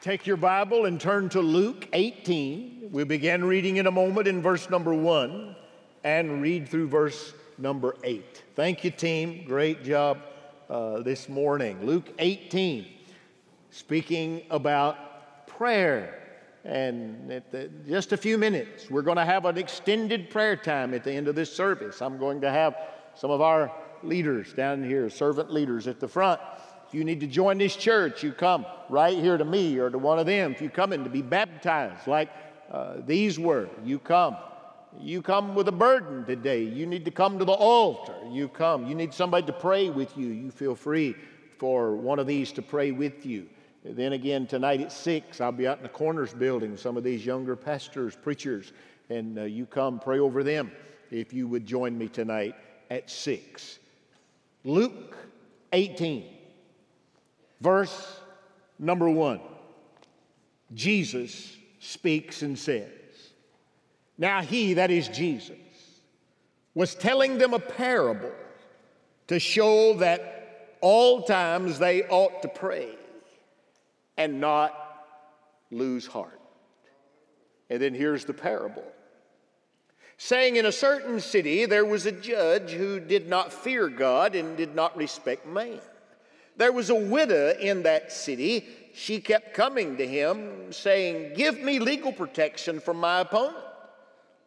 Take your Bible and turn to Luke 18. We begin reading in a moment in verse number one and read through verse number eight. Thank you, team. Great job uh, this morning. Luke 18, speaking about prayer. And the, just a few minutes, we're going to have an extended prayer time at the end of this service. I'm going to have some of our leaders down here, servant leaders at the front. If you need to join this church, you come right here to me or to one of them. If you come in to be baptized, like uh, these were, you come. You come with a burden today. You need to come to the altar. You come. You need somebody to pray with you. You feel free for one of these to pray with you. Then again, tonight at 6, I'll be out in the corners building some of these younger pastors, preachers, and uh, you come pray over them if you would join me tonight at 6. Luke 18. Verse number one Jesus speaks and says, Now he, that is Jesus, was telling them a parable to show that all times they ought to pray and not lose heart. And then here's the parable saying, In a certain city there was a judge who did not fear God and did not respect man. There was a widow in that city. She kept coming to him saying, Give me legal protection from my opponent.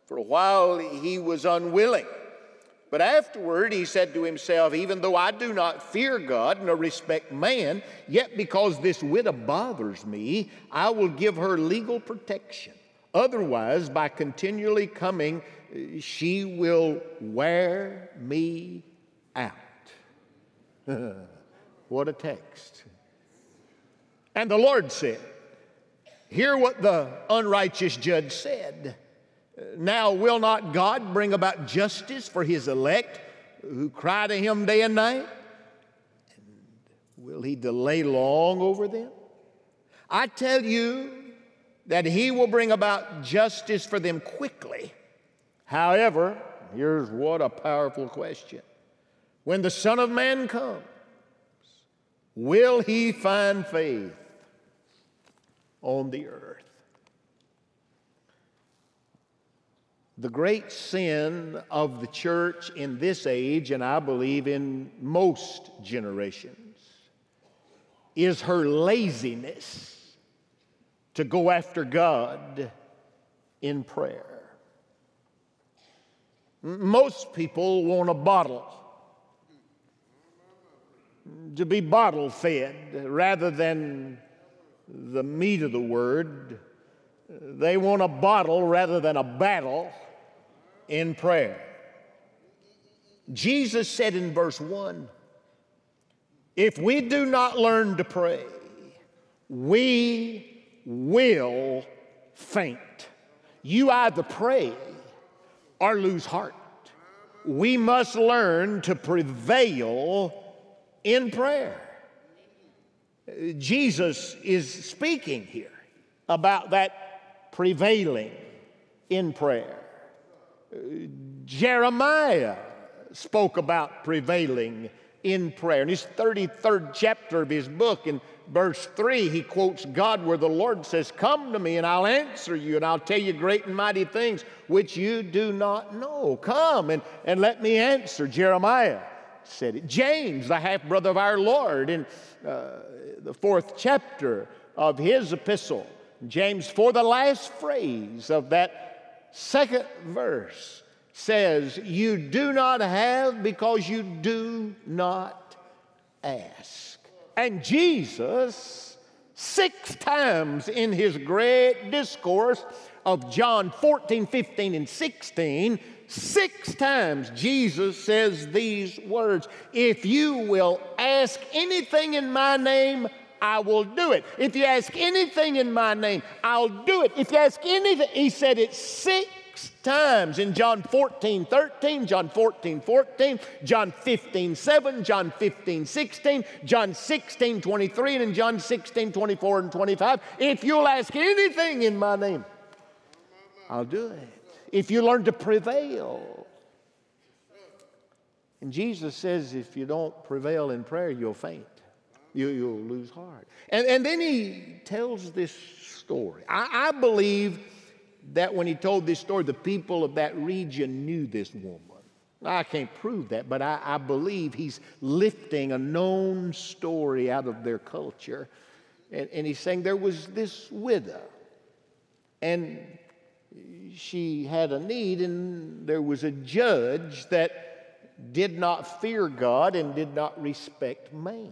For a while he was unwilling. But afterward he said to himself, Even though I do not fear God nor respect man, yet because this widow bothers me, I will give her legal protection. Otherwise, by continually coming, she will wear me out. What a text. And the Lord said, Hear what the unrighteous judge said. Now, will not God bring about justice for his elect who cry to him day and night? And will he delay long over them? I tell you that he will bring about justice for them quickly. However, here's what a powerful question. When the Son of Man comes, Will he find faith on the earth? The great sin of the church in this age, and I believe in most generations, is her laziness to go after God in prayer. Most people want a bottle to be bottle fed rather than the meat of the word. They want a bottle rather than a battle in prayer. Jesus said in verse 1 if we do not learn to pray, we will faint. You either pray or lose heart. We must learn to prevail in prayer. Jesus is speaking here about that prevailing in prayer. Jeremiah spoke about prevailing in prayer. In his 33rd chapter of his book, in verse 3, he quotes God where the Lord says, Come to me and I'll answer you and I'll tell you great and mighty things which you do not know. Come and, and let me answer. Jeremiah said it. James, the half brother of our Lord, in uh, the fourth chapter of his epistle, James, for the last phrase of that second verse, says, You do not have because you do not ask. And Jesus, six times in his great discourse of John 14, 15, and 16, Six times Jesus says these words If you will ask anything in my name, I will do it. If you ask anything in my name, I'll do it. If you ask anything, he said it six times in John 14, 13, John 14, 14, John 15, 7, John 15, 16, John 16, 23, and in John 16, 24 and 25. If you'll ask anything in my name, I'll do it if you learn to prevail. And Jesus says if you don't prevail in prayer, you'll faint. You, you'll lose heart. And, and then he tells this story. I, I believe that when he told this story, the people of that region knew this woman. I can't prove that, but I, I, believe he's lifting a known story out of their culture. And, and he's saying there was this widow, and she had a need, and there was a judge that did not fear God and did not respect man.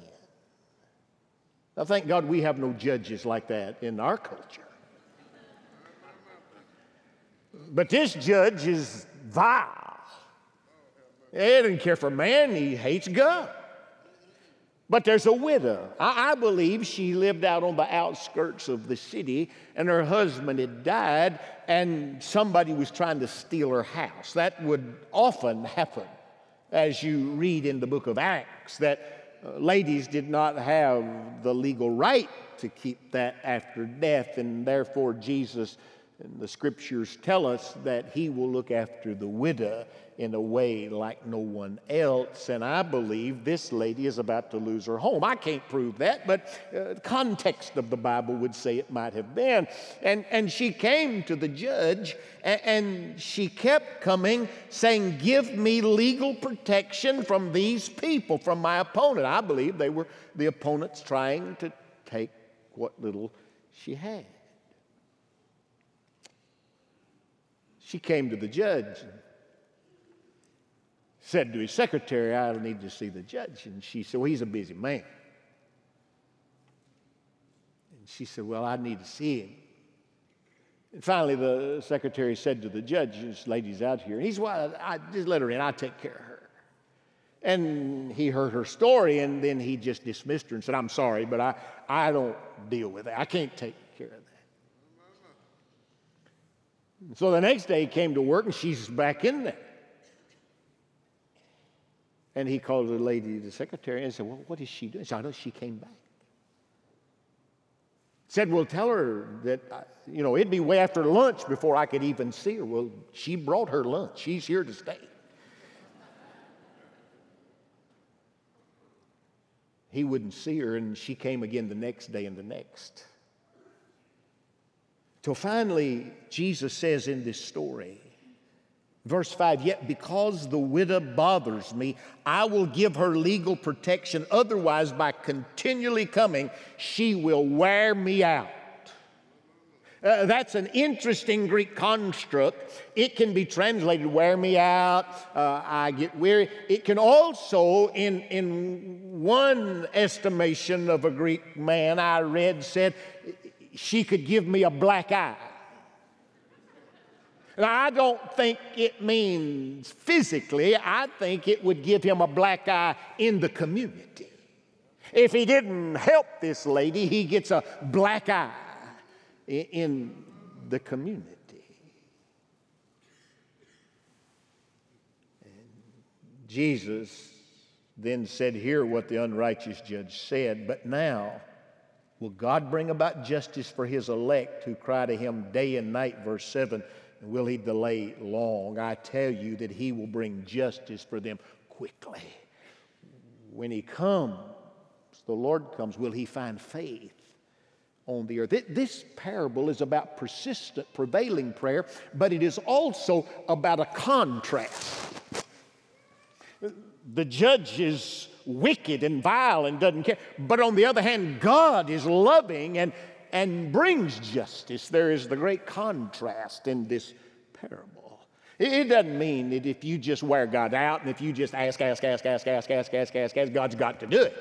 Now, thank God we have no judges like that in our culture. But this judge is vile. He doesn't care for man, he hates God. But there's a widow. I, I, believe she lived out on the outskirts of the city, and her husband had died, and somebody was trying to steal her house. That would often happen, as you read in the book of Acts, that uh, ladies did not have the legal right to keep that after death, and therefore Jesus and the scriptures tell us that he will look after the widow in a way like no one else. And I believe this lady is about to lose her home. I can't prove that, but uh, the context of the Bible would say it might have been. And, and she came to the judge and, and she kept coming saying, Give me legal protection from these people, from my opponent. I believe they were the opponents trying to take what little she had. She came to the judge and said to his secretary, I need to see the judge. And she said, Well, he's a busy man. And she said, Well, I need to see him. And finally, the secretary said to the judge, This lady's out here. And he said, Well, I, just let her in. I'll take care of her. And he heard her story, and then he just dismissed her and said, I'm sorry, but I, I don't deal with that. I can't take So the next day he came to work and she's back in there. And he called the lady, the secretary, and said, Well, what is she doing? I know she came back. Said, Well, tell her that, uh, you know, it'd be way after lunch before I could even see her. Well, she brought her lunch. She's here to stay. He wouldn't see her, and she came again the next day and the next. Till finally, Jesus says in this story, verse 5 Yet because the widow bothers me, I will give her legal protection. Otherwise, by continually coming, she will wear me out. Uh, that's an interesting Greek construct. It can be translated wear me out, uh, I get weary. It can also, in, in one estimation of a Greek man I read, said she could give me a black eye. Now, I don't think it means physically, I think it would give him a black eye in the community. If he didn't help this lady, he gets a black eye in the community. Jesus then said, Hear what the unrighteous judge said, but now Will God bring about justice for his elect who cry to him day and night? Verse 7. And will he delay long? I tell you that he will bring justice for them quickly. When he comes, the Lord comes, will he find faith on the earth? This parable is about persistent, prevailing prayer, but it is also about a contrast. The judge is wicked and vile and doesn't care. But on the other hand, God is loving and, and brings justice. There is the great contrast in this parable. It doesn't mean that if you just wear God out and if you just ask, ask, ask, ask, ask, ask, ask, ask, ask, God's got to do it.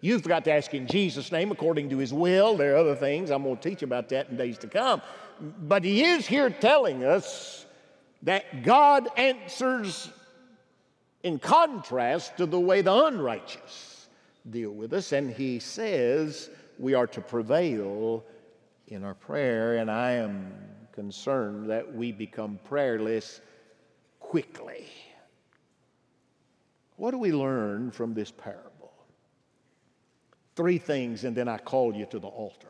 You've got to ask in Jesus' name according to His will. There are other things. I'm going to teach you about that in days to come. But He is here telling us that God answers in contrast to the way the unrighteous deal with us. And he says we are to prevail in our prayer, and I am concerned that we become prayerless quickly. What do we learn from this parable? Three things, and then I call you to the altar.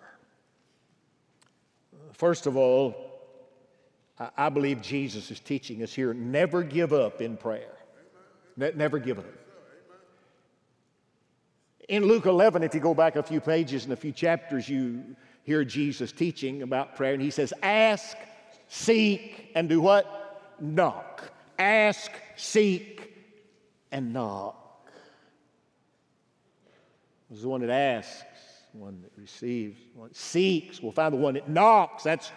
First of all, I believe Jesus is teaching us here never give up in prayer. Never give up. In Luke 11, if you go back a few pages and a few chapters, you hear Jesus teaching about prayer, and he says, Ask, seek, and do what? Knock. Ask, seek, and knock. There's the one that asks, one that receives, one that seeks. We'll find the one that knocks. That's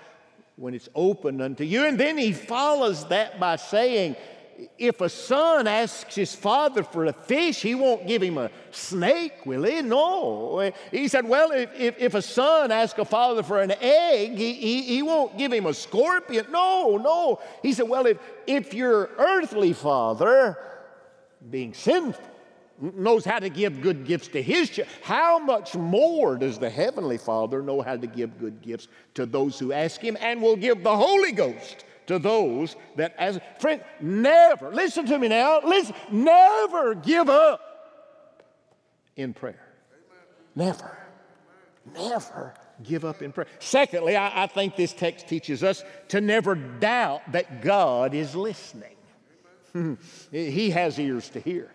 when it's open unto you. And then he follows that by saying, if a son asks his father for a fish, he won't give him a snake, will he? No. He said, well, if, if, if a son asks a father for an egg, he, he, he, won't give him a scorpion. No, no. He said, well, if, if your earthly father, being sinful, knows how to give good gifts to his children, how much more does the Heavenly Father know how to give good gifts to those who ask Him and will give the Holy Ghost to those that as friend never listen to me now listen never give up in prayer. Never. Never give up in prayer. Secondly I, I think this text teaches us to never doubt that god is listening. He has ears to hear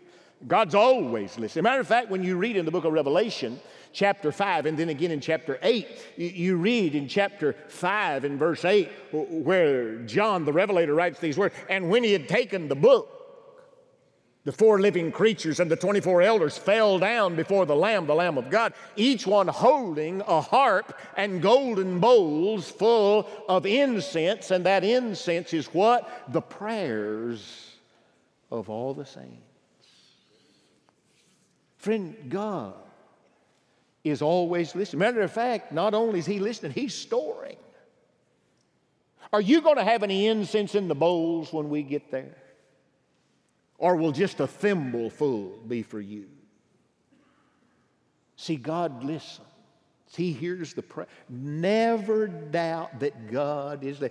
God's always listening. Matter of fact, when you read in the book of Revelation, chapter 5, and then again in chapter 8, you read in chapter 5 in verse 8 where John the Revelator writes these words And when he had taken the book, the four living creatures and the 24 elders fell down before the Lamb, the Lamb of God, each one holding a harp and golden bowls full of incense. And that incense is what? The prayers of all the saints. Friend, God is always listening. Matter of fact, not only is He listening, He's storing. Are you going to have any incense in the bowls when we get there? Or will just a thimble full be for you? See, God listens. He hears the prayer. Never doubt that God is there.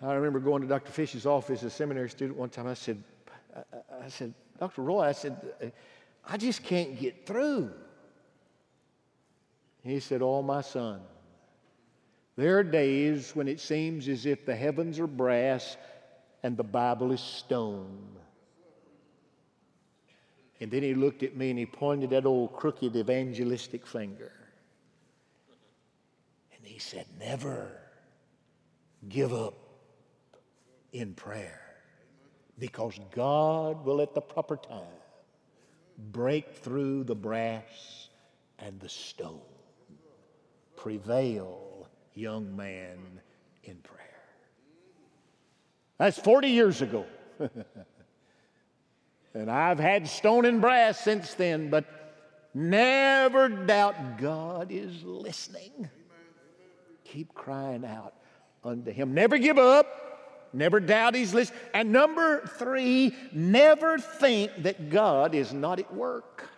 I remember going to Dr. Fish's office as a seminary student one time. I said, I said, Dr. Roy, I said, I just can't get through. He said, Oh, my son, there are days when it seems as if the heavens are brass and the Bible is stone. And then he looked at me and he pointed that old crooked evangelistic finger. And he said, Never give up in prayer because God will at the proper time break through the brass and the stone. Prevail, young man, in prayer. That's 40 years ago. and I've had stone and brass since then, but never doubt God is listening. Keep crying out unto Him. Never give up. Never doubt He's listening. And number three, never think that God is not at work.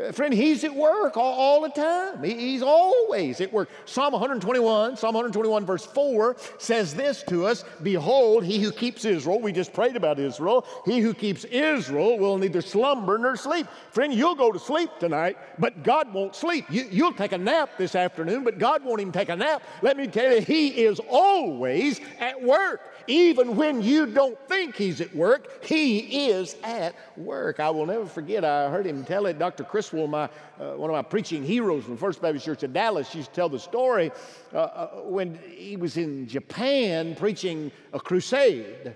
Uh, friend, he's at work all, all the time. He, he's always at work. Psalm 121, Psalm 121, verse 4 says this to us Behold, he who keeps Israel, we just prayed about Israel, he who keeps Israel will neither slumber nor sleep. Friend, you'll go to sleep tonight, but God won't sleep. You, you'll take a nap this afternoon, but God won't even take a nap. Let me tell you, he is always at work. Even when you don't think he's at work, he is at work. I will never forget, I heard him tell it. Dr. Criswell, my, uh, one of my preaching heroes from First Baptist Church in Dallas, used to tell the story uh, uh, when he was in Japan preaching a crusade.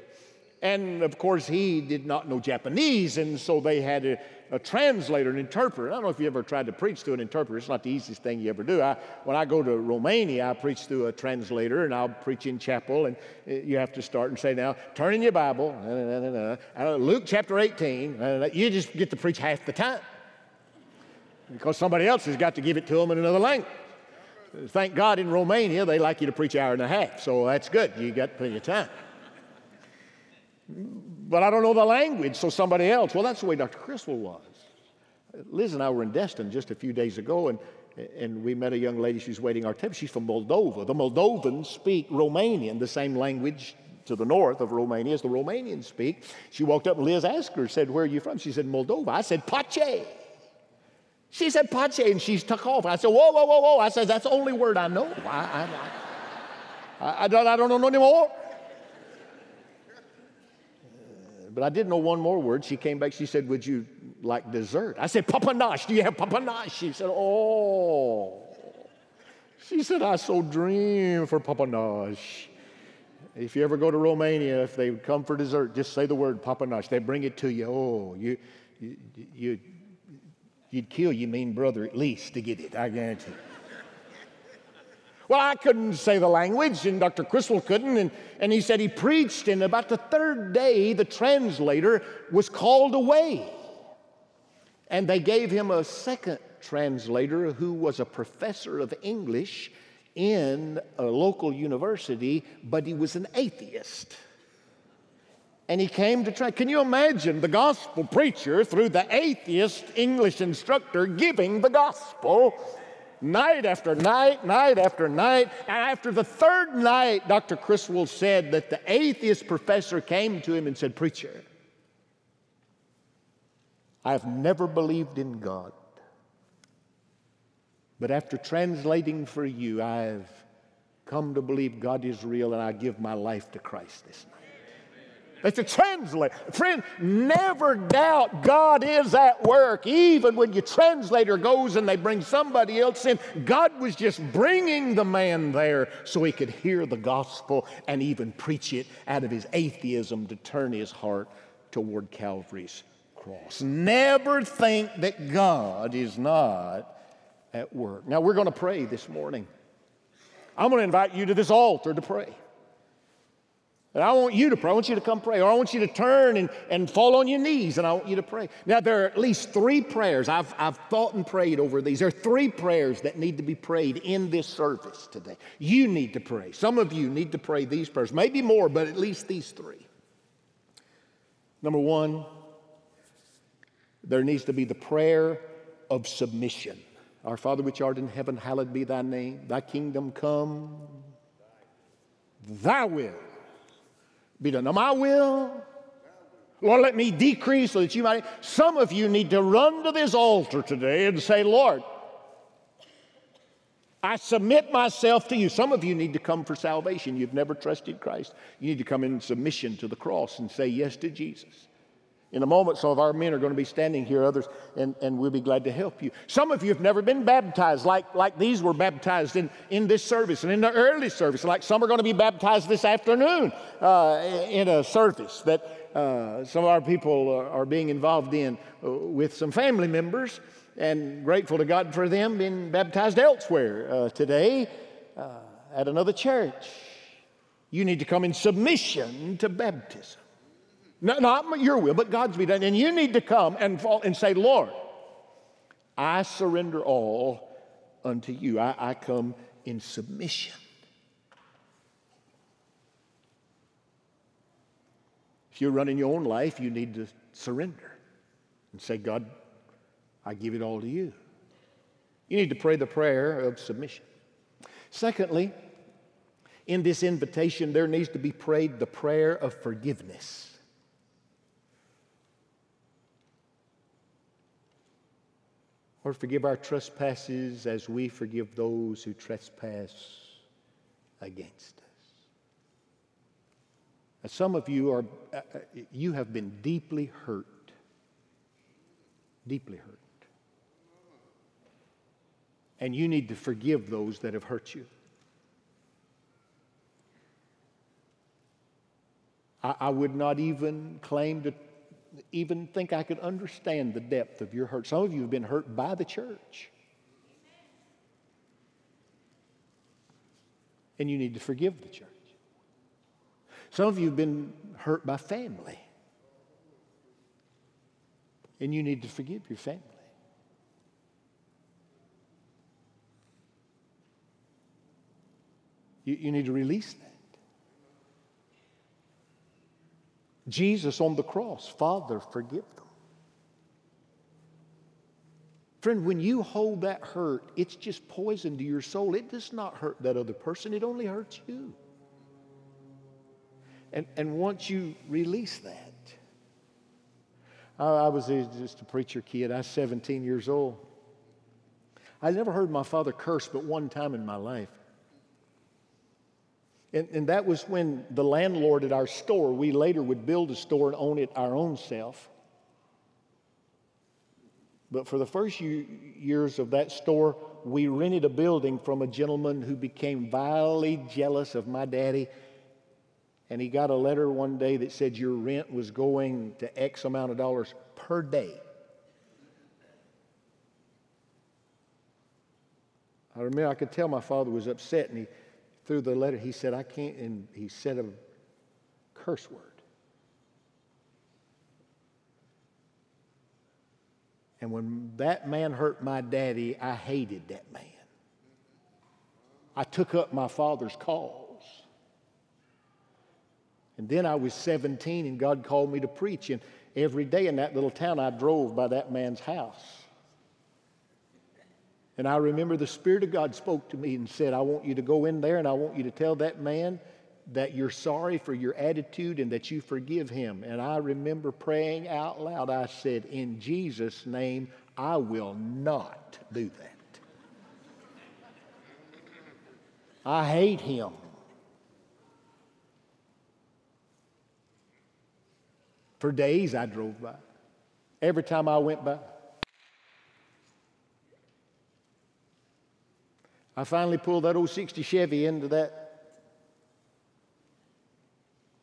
And of course, he did not know Japanese, and so they had to a translator, an interpreter. I don't know if you ever tried to preach to an interpreter. It's not the easiest thing you ever do. I, when I go to Romania, I preach through a translator, and I'll preach in chapel, and uh, you have to start and say, now, turn in your Bible, uh, Luke chapter 18. You just get to preach half the time because somebody else has got to give it to them in another language. Thank God in Romania, they like you to preach an hour and a half, so that's good. You got plenty of time but I don't know the language, so somebody else. Well, that's the way Dr. Criswell was. Liz and I were in Destin just a few days ago, and, and we met a young lady. She's waiting our table. She's from Moldova. The Moldovans speak Romanian, the same language to the north of Romania as the Romanians speak. She walked up, and Liz asked her, said, Where are you from? She said, Moldova. I said, Pace. She said, Pace, and she took off. I said, Whoa, whoa, whoa, whoa. I said, That's the only word I know. I, I, I, I don't, I don't know any more. Uh, but I did know one more word. She came back, she said, Would you like dessert? I said, Papanash, do you have papanash? She said, Oh. She said, I so dream for papanash. If you ever go to Romania, if they come for dessert, just say the word papanash. They bring it to you. Oh, you, you, you, you'd kill your mean brother at least to get it, I guarantee. Well, I couldn't say the language, and Dr. Criswell couldn't, and, and he said he preached, and about the third day, the translator was called away. And they gave him a second translator who was a professor of English in a local university, but he was an atheist. And he came to try. Can you imagine the gospel preacher through the atheist English instructor giving the gospel night after night, night after night. And after the third night, Dr. Criswell said that the atheist professor came to him and said, Preacher, I have never believed in God. But after translating for you, I've come to believe God is real and I give my life to Christ this night. It's a translate. Friend, never doubt God is at work. Even when your translator goes and they bring somebody else in, God was just bringing the man there so he could hear the gospel and even preach it out of his atheism to turn his heart toward Calvary's cross. Never think that God is not at work. Now, we're going to pray this morning. I'm going to invite you to this altar to pray. And I want you to pray. I want you to come pray. Or I want you to turn and, and fall on your knees and I want you to pray. Now, there are at least three prayers. I've, I've thought and prayed over these. There are three prayers that need to be prayed in this service today. You need to pray. Some of you need to pray these prayers. Maybe more, but at least these three. Number one, there needs to be the prayer of submission. Our Father which art in heaven, hallowed be thy name. Thy kingdom come, thy will be done. Now, my will, Lord, let me decrease so that you might. Some of you need to run to this altar today and say, Lord, I submit myself to you. Some of you need to come for salvation. You've never trusted Christ. You need to come in submission to the cross and say yes to Jesus. In a moment, some of our men are going to be standing here, others, and, and we'll be glad to help you. Some of you have never been baptized like, like these were baptized in, in this service and in the early service, like some are going to be baptized this afternoon uh, in a service that uh, some of our people are, are being involved in uh, with some family members, and grateful to God for them being baptized elsewhere uh, today uh, at another church. You need to come in submission to baptism. No, not your will, but God's be done. And you need to come and fall and say, Lord, I surrender all unto you. I, I come in submission. If you're running your own life, you need to surrender and say, God, I give it all to you. You need to pray the prayer of submission. Secondly, in this invitation, there needs to be prayed the prayer of forgiveness. Or forgive our trespasses as we forgive those who trespass against us. Now, some of you are, uh, uh, you have been deeply hurt, deeply hurt. And you need to forgive those that have hurt you. I, I would not even claim to even think I could understand the depth of your hurt. Some of you have been hurt by the church. And you need to forgive the church. Some of you have been hurt by family. And you need to forgive your family. You, you need to release that. Jesus on the cross, Father, forgive them. Friend, when you hold that hurt, it's just poison to your soul. It does not hurt that other person, it only hurts you. And, and once you release that, I, I was just a preacher kid. I was 17 years old. I never heard my father curse but one time in my life. And, and that was when the landlord at our store, we later would build a store and own it our own self. But for the first years of that store, we rented a building from a gentleman who became vilely jealous of my daddy. And he got a letter one day that said your rent was going to X amount of dollars per day. I remember I could tell my father was upset, and he threw the letter. He said, I can't, and he said a curse word. And when that man hurt my daddy, I hated that man. I took up my father's cause. And then I was 17 and God called me to preach. And every day in that little town, I drove by that man's house. And I remember the Spirit of God spoke to me and said, I want you to go in there and I want you to tell that man that you're sorry for your attitude and that you forgive him. And I remember praying out loud, I said, In Jesus' name, I will not do that. I hate him. For days I drove by. Every time I went by. I finally pulled that old 60 Chevy into that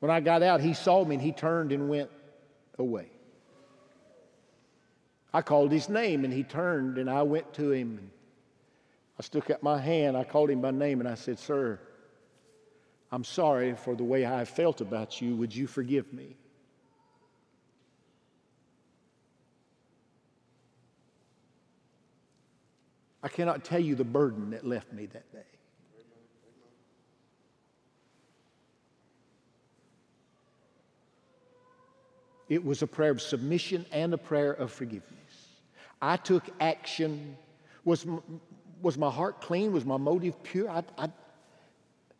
when I got out, he saw me and he turned and went away. I called his name and he turned and I went to him. And I stuck out my hand. I called him by name and I said, Sir, I'm sorry for the way I felt about you. Would you forgive me? I cannot tell you the burden that left me that day. It was a prayer of submission and a prayer of forgiveness. I took action. Was, was my heart clean? Was my motive pure? I, I,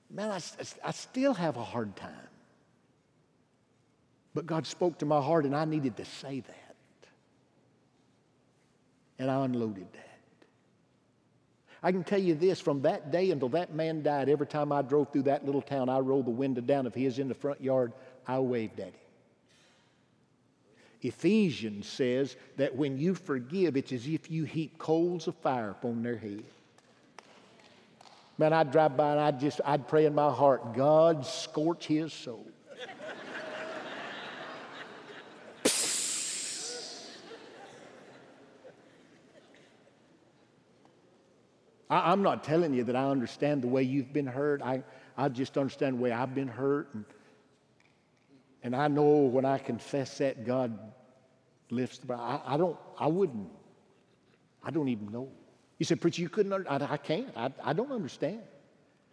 man, I, I still have a hard time. But God spoke to my heart, and I needed to say that. And I unloaded that. I can tell you this from that day until that man died, every time I drove through that little town, I rolled the window down. If he is in the front yard, I waved at him. Ephesians says that when you forgive, it's as if you heap coals of fire upon their head. Man, I'd drive by and I'd just, I'd pray in my heart, God scorch his soul. I, am not telling you that I understand the way you've been hurt. I, I just understand the way I've been hurt. And and I know when I confess that, God lifts the I, I don't, I wouldn't, I don't even know. You said, Preacher, you couldn't, I, I can't. I, I don't understand.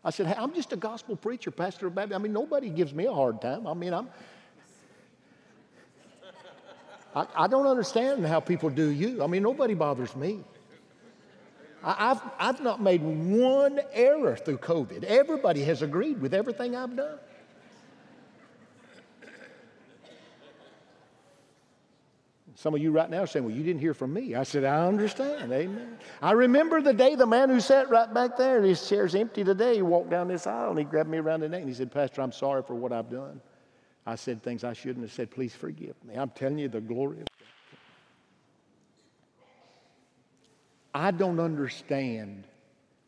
I said, hey, I'm just a gospel preacher, pastor of Baptist. I mean, nobody gives me a hard time. I mean, I'm, I, I don't understand how people do you. I mean, nobody bothers me. I, have I've not made one error through COVID. Everybody has agreed with everything I've done. Some of you right now are saying, Well, you didn't hear from me. I said, I understand. Amen. I remember the day the man who sat right back there and his chair's empty today, he walked down this aisle and he grabbed me around the neck and he said, Pastor, I'm sorry for what I've done. I said things I shouldn't have said. Please forgive me. I'm telling you the glory of God. I don't understand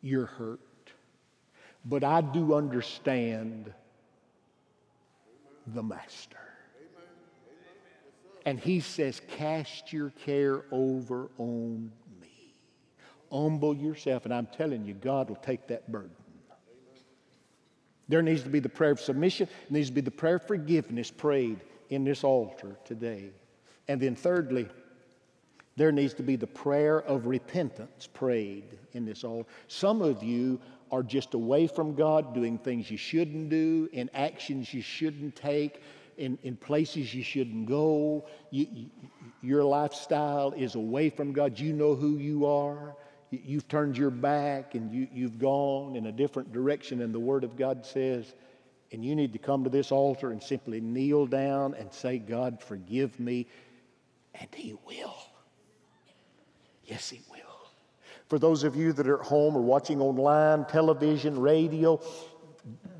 your hurt, but I do understand the Master. And he says, Cast your care over on me. Humble yourself. And I'm telling you, God will take that burden. There needs to be the prayer of submission, needs to be the prayer of forgiveness prayed in this altar today. And then, thirdly, there needs to be the prayer of repentance prayed in this altar. Some of you are just away from God, doing things you shouldn't do, in actions you shouldn't take in, in places you shouldn't go. You, you, your lifestyle is away from God. You know who you are. You've turned your back and you, you've gone in a different direction than the Word of God says. And you need to come to this altar and simply kneel down and say, God, forgive me. And He will. Yes, He will. For those of you that are at home or watching online, television, radio,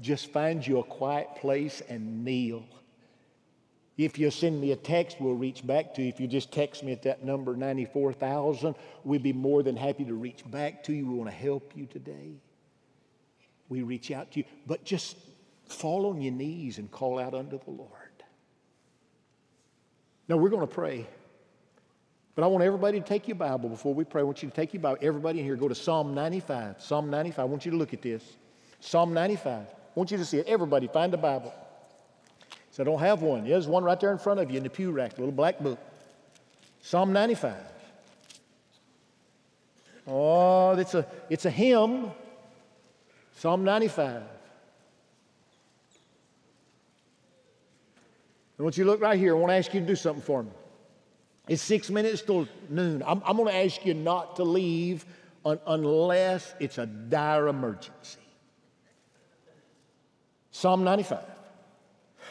just find you a quiet place and kneel. If you send me a text, we'll reach back to you. If you just text me at that number, 94,000, we'd be more than happy to reach back to you. We want to help you today. We reach out to you. But just fall on your knees and call out unto the Lord. Now, we're going to pray. But I want everybody to take your Bible before we pray. I want you to take your Bible. Everybody in here, go to Psalm 95. Psalm 95. I want you to look at this. Psalm 95. I want you to see it. Everybody, find a Bible. So I don't have one. There's one right there in front of you in the pew rack, little black book. Psalm 95. Oh, it's a, it's a hymn. Psalm 95. I want you to look right here. I want to ask you to do something for me. It's six minutes till noon. I'm, I'm going to ask you not to leave un, unless it's a dire emergency. Psalm 95.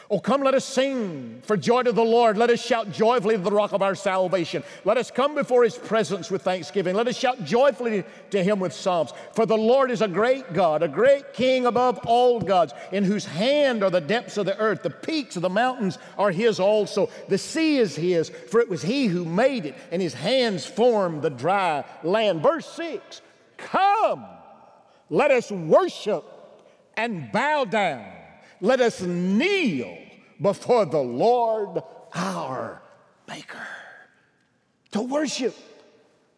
Oh, come, let us sing for joy to the Lord. Let us shout joyfully to the rock of our salvation. Let us come before his presence with thanksgiving. Let us shout joyfully to him with psalms. For the Lord is a great God, a great king above all gods, in whose hand are the depths of the earth. The peaks of the mountains are his also. The sea is his, for it was he who made it, and his hands formed the dry land. Verse 6 Come, let us worship and bow down. Let us kneel before the Lord our Maker. To worship.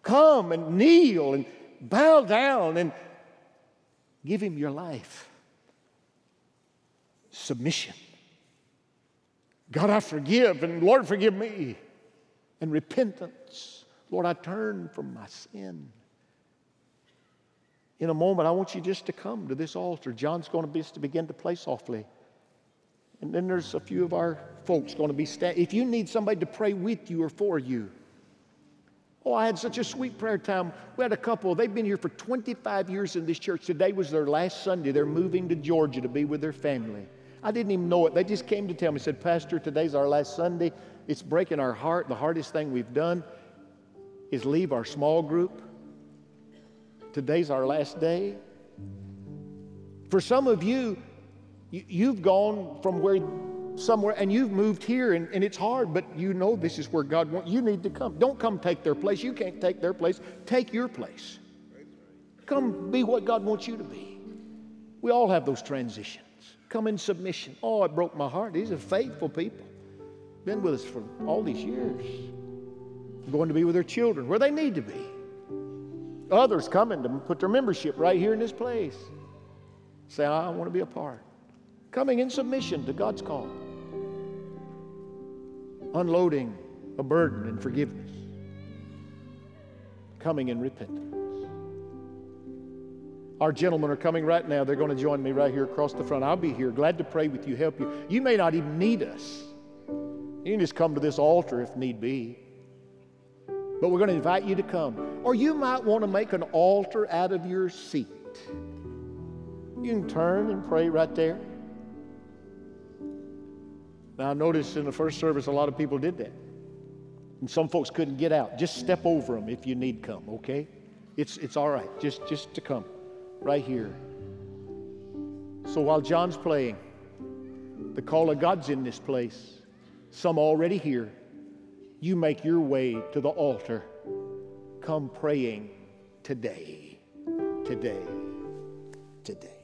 Come and kneel and bow down and give Him your life. Submission. God, I forgive, and Lord, forgive me. And repentance. Lord, I turn from my sin. In a moment, I want you just to come to this altar. John's going to, be, to begin to play softly. And then there's a few of our folks going to be standing. If you need somebody to pray with you or for you, oh, I had such a sweet prayer time. We had a couple, they've been here for 25 years in this church. Today was their last Sunday. They're moving to Georgia to be with their family. I didn't even know it. They just came to tell me, said, Pastor, today's our last Sunday. It's breaking our heart. The hardest thing we've done is leave our small group Today's our last day. For some of you, you've gone from where somewhere and you've moved here and, and it's hard, but you know this is where God wants you need to come. Don't come take their place. You can't take their place. Take your place. Come be what God wants you to be. We all have those transitions. Come in submission. Oh, it broke my heart. These are faithful people. Been with us for all these years. Going to be with their children where they need to be. Others coming to put their membership right here in this place. Say, I want to be a part. Coming in submission to God's call. Unloading a burden and forgiveness. Coming in repentance. Our gentlemen are coming right now. They're going to join me right here across the front. I'll be here, glad to pray with you, help you. You may not even need us. You can just come to this altar if need be. But we're going to invite you to come. Or you might want to make an altar out of your seat. You can turn and pray right there. Now, I noticed in the first service a lot of people did that. And some folks couldn't get out. Just step over them if you need come, okay? It's, it's all right. Just, just to come right here. So while John's playing, the call of God's in this place. Some already here you make your way to the altar. Come praying today, today, today.